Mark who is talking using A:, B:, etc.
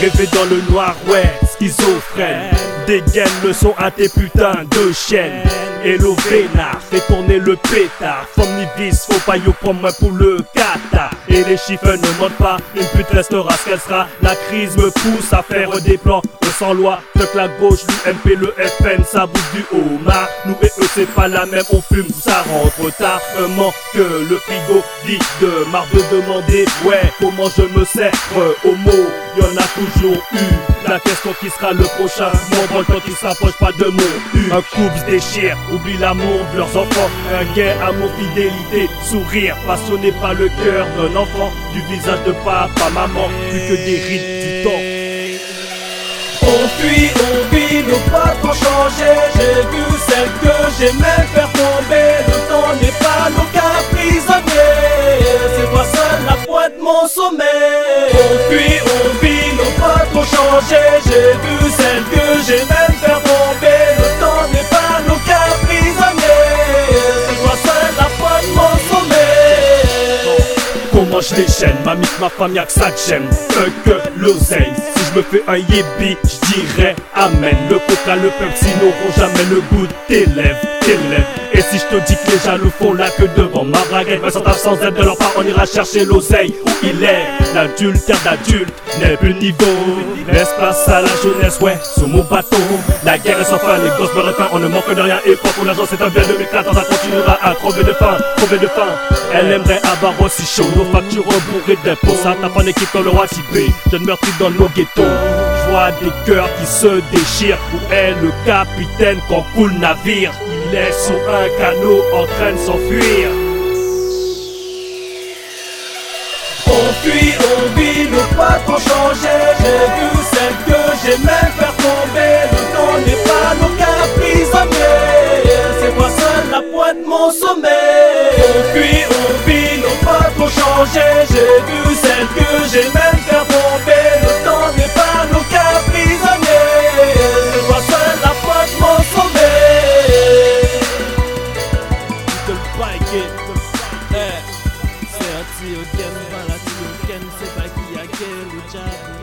A: Rêver dans le noir, ouais, schizophrène. Dégaine le son à tes putains de chaînes. Hello vénard, fais tourner le pétard. Formivis, faut pas yo prendre pour le kata. Et les chiffres ne mentent pas, une pute restera ce qu'elle sera. La crise me pousse à faire des plans sans loi. Fuck la gauche, l'UMP, le FN, ça bouffe du homard. Nous et eux, c'est pas la même, on fume, ça rentre tard. Un que le frigo dit de marre de demander, ouais, comment je me sers homo. Y'en a toujours eu. La question qui sera le prochain, mon bon quand il s'approche pas de mon. Un couple se déchire, oublie l'amour de leurs enfants. Un gay, amour, fidélité, sourire, passionné par le cœur d'un enfant. Du visage de papa, maman, plus que des rites du temps.
B: On fuit, on vit, nos pas ont changé. J'ai vu celle que j'aimais faire tomber. Le temps n'est pas nos cas prisonniers C'est moi seul la pointe de mon sommet. On fuit, on vit, nos pas ont changé. J'ai vu celle
A: Comment je déchaîne, ma mythe, ma femme, y'a que ça que j'aime. Que l'oseille. Je me fais un yibi, je dirais Amen. Le coca, le Pepsi n'auront jamais le goût de lèvres, Et si je te dis que les jaloux font la queue devant ma braguette, ben sans sans aide de leur part, on ira chercher l'oseille où il est. L'adultère d'adulte n'est plus niveau. Laisse place à la jeunesse, ouais, sur mon bateau. La guerre est sans fin, les gosses meurent faim, on ne manque de rien. Et pour l'argent, c'est un bien 2014, ça continuera à crever de faim, crever de faim. Elle aimerait avoir aussi chaud, nos factures bourrées d'impôts. Ça tape en équipe dans le roi cipé. Jeune meurtri dans nos ghettos. Je vois des cœurs qui se déchirent. Où est le capitaine quand coule navire? Il est sur un canot en train de s'enfuir.
B: On fuit, on vit, nos pas ont changé. J'ai vu celle que j'aimais faire tomber. Le temps n'est pas nos cas prisonniers. C'est moi seul la pointe de mon sommet. On fuit, on vit, nos pas ont changé. bike it. Se a ti yo gen,
A: bala ti yo gen Se pa ki a gen, ou chan